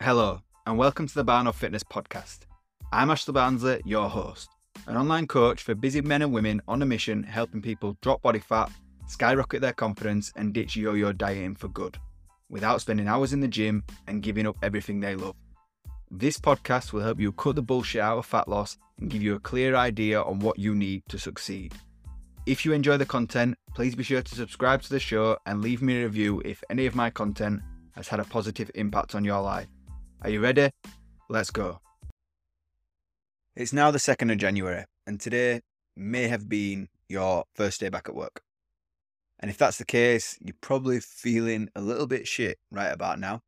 Hello, and welcome to the Barno Fitness Podcast. I'm Ashley Barnsley, your host, an online coach for busy men and women on a mission helping people drop body fat, skyrocket their confidence, and ditch yo yo dieting for good, without spending hours in the gym and giving up everything they love. This podcast will help you cut the bullshit out of fat loss and give you a clear idea on what you need to succeed. If you enjoy the content, please be sure to subscribe to the show and leave me a review if any of my content has had a positive impact on your life. Are you ready? Let's go. It's now the 2nd of January, and today may have been your first day back at work. And if that's the case, you're probably feeling a little bit shit right about now.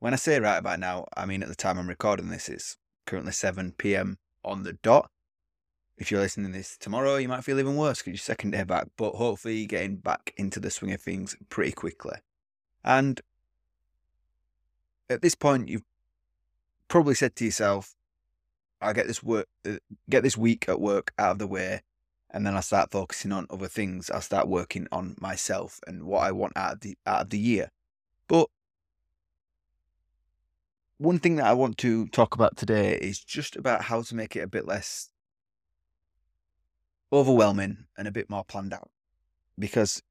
When I say right about now, I mean at the time I'm recording this, it's currently 7 pm on the dot. If you're listening to this tomorrow, you might feel even worse because your second day back, but hopefully you're getting back into the swing of things pretty quickly. And at this point, you've probably said to yourself, "I'll get this work, uh, get this week at work out of the way, and then I start focusing on other things. I'll start working on myself and what I want out of the out of the year." But one thing that I want to talk about today is just about how to make it a bit less overwhelming and a bit more planned out. Because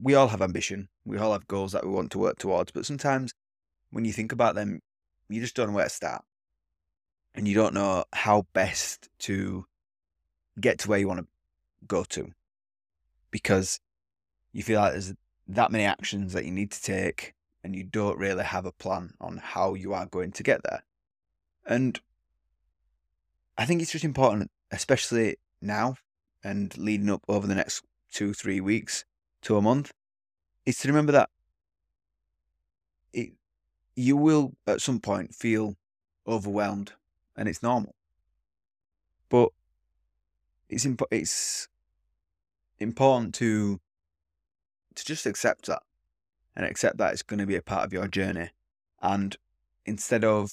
we all have ambition, we all have goals that we want to work towards, but sometimes when you think about them, you just don't know where to start. And you don't know how best to get to where you want to go to. Because you feel like there's that many actions that you need to take and you don't really have a plan on how you are going to get there. And I think it's just important, especially now and leading up over the next two, three weeks to a month, is to remember that it, you will at some point feel overwhelmed and it's normal. But it's imp- it's important to to just accept that and accept that it's going to be a part of your journey. And instead of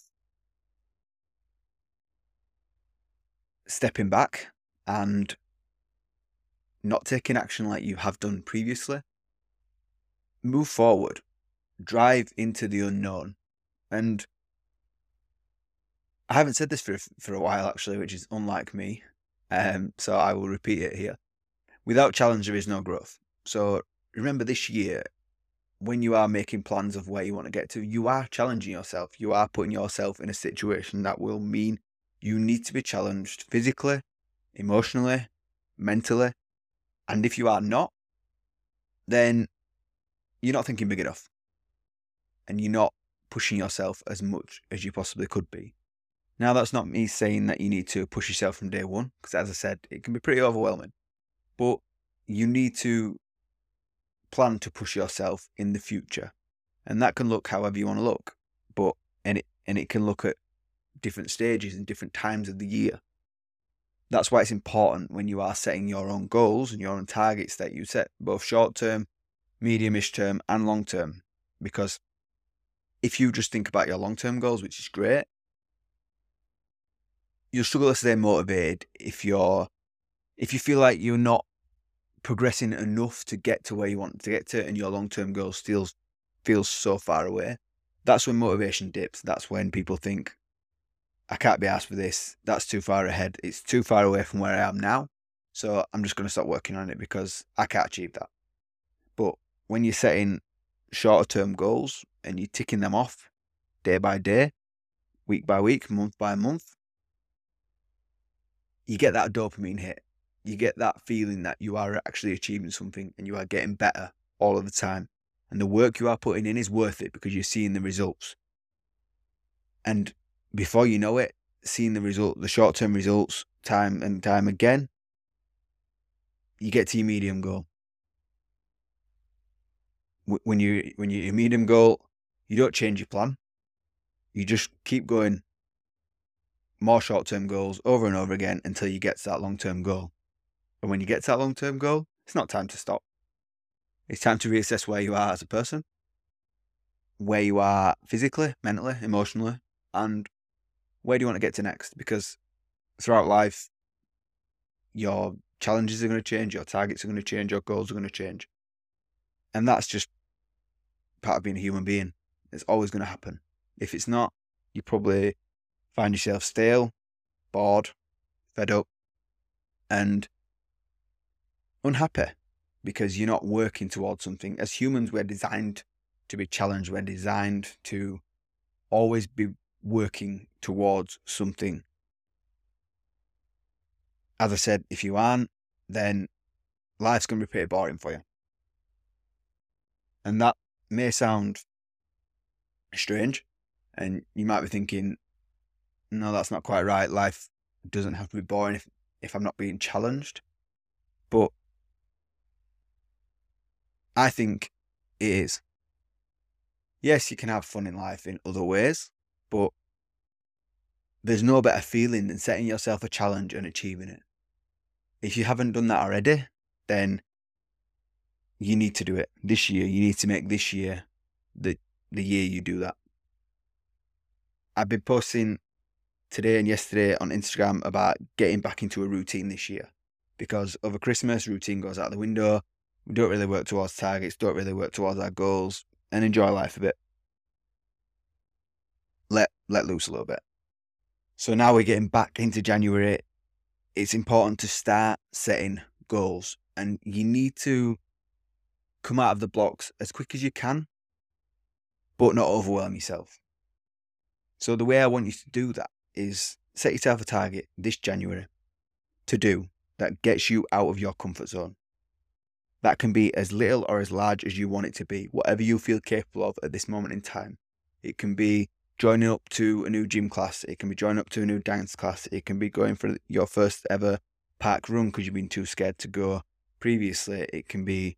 stepping back and not taking action like you have done previously, move forward, drive into the unknown. And I haven't said this for for a while actually, which is unlike me. Um, so I will repeat it here. Without challenge, there is no growth. So remember this year when you are making plans of where you want to get to, you are challenging yourself. You are putting yourself in a situation that will mean you need to be challenged physically, emotionally, mentally. And if you are not, then you're not thinking big enough. And you're not pushing yourself as much as you possibly could be. Now, that's not me saying that you need to push yourself from day one, because as I said, it can be pretty overwhelming. But you need to plan to push yourself in the future. And that can look however you want to look. But and it and it can look at different stages and different times of the year. That's why it's important when you are setting your own goals and your own targets that you set both short term, mediumish term, and long term. Because if you just think about your long term goals, which is great, you'll struggle to stay motivated if you're if you feel like you're not progressing enough to get to where you want to get to and your long-term goal still feels so far away. That's when motivation dips. That's when people think i can't be asked for this. That's too far ahead. It's too far away from where i am now. So i'm just going to stop working on it because i can't achieve that. But when you're setting shorter term goals and you're ticking them off day by day week by week month by month you get that dopamine hit you get that feeling that you are actually achieving something and you are getting better all of the time. And the work you are putting in is worth it because you're seeing the results. And before you know it, seeing the result, the short term results, time and time again, you get to your medium goal. When you when you your medium goal, you don't change your plan. You just keep going more short term goals over and over again until you get to that long term goal. And when you get to that long term goal, it's not time to stop. It's time to reassess where you are as a person, where you are physically, mentally, emotionally, and where do you want to get to next? Because throughout life, your challenges are going to change, your targets are going to change, your goals are going to change. And that's just part of being a human being. It's always going to happen. If it's not, you probably find yourself stale, bored, fed up, and unhappy because you're not working towards something. As humans, we're designed to be challenged, we're designed to always be working towards something. As I said, if you aren't, then life's going to be pretty boring for you. And that may sound strange, and you might be thinking, no, that's not quite right. Life doesn't have to be boring if, if I'm not being challenged. But I think it is. Yes, you can have fun in life in other ways, but there's no better feeling than setting yourself a challenge and achieving it. If you haven't done that already, then you need to do it this year. You need to make this year the the year you do that. I've been posting today and yesterday on Instagram about getting back into a routine this year because over Christmas routine goes out the window. We don't really work towards targets, don't really work towards our goals, and enjoy life a bit. Let let loose a little bit. So now we're getting back into January. It's important to start setting goals, and you need to come out of the blocks as quick as you can, but not overwhelm yourself. So the way I want you to do that is set yourself a target this January to do that gets you out of your comfort zone. That can be as little or as large as you want it to be, whatever you feel capable of at this moment in time. It can be joining up to a new gym class, it can be joining up to a new dance class, it can be going for your first ever park run because you've been too scared to go previously, it can be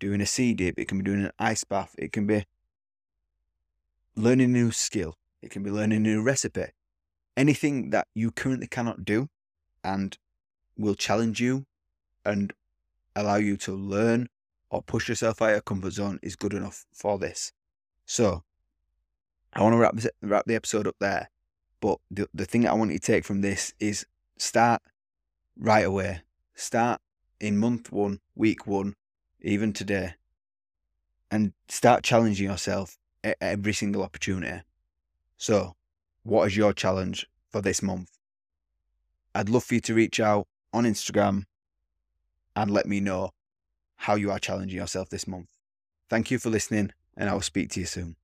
doing a sea dip, it can be doing an ice bath, it can be learning a new skill, it can be learning a new recipe. Anything that you currently cannot do and will challenge you and allow you to learn or push yourself out of your comfort zone is good enough for this. So, I want to wrap wrap the episode up there. But the, the thing I want you to take from this is start right away. Start in month one, week one, even today, and start challenging yourself every single opportunity. So, what is your challenge for this month? I'd love for you to reach out on Instagram and let me know how you are challenging yourself this month. Thank you for listening, and I will speak to you soon.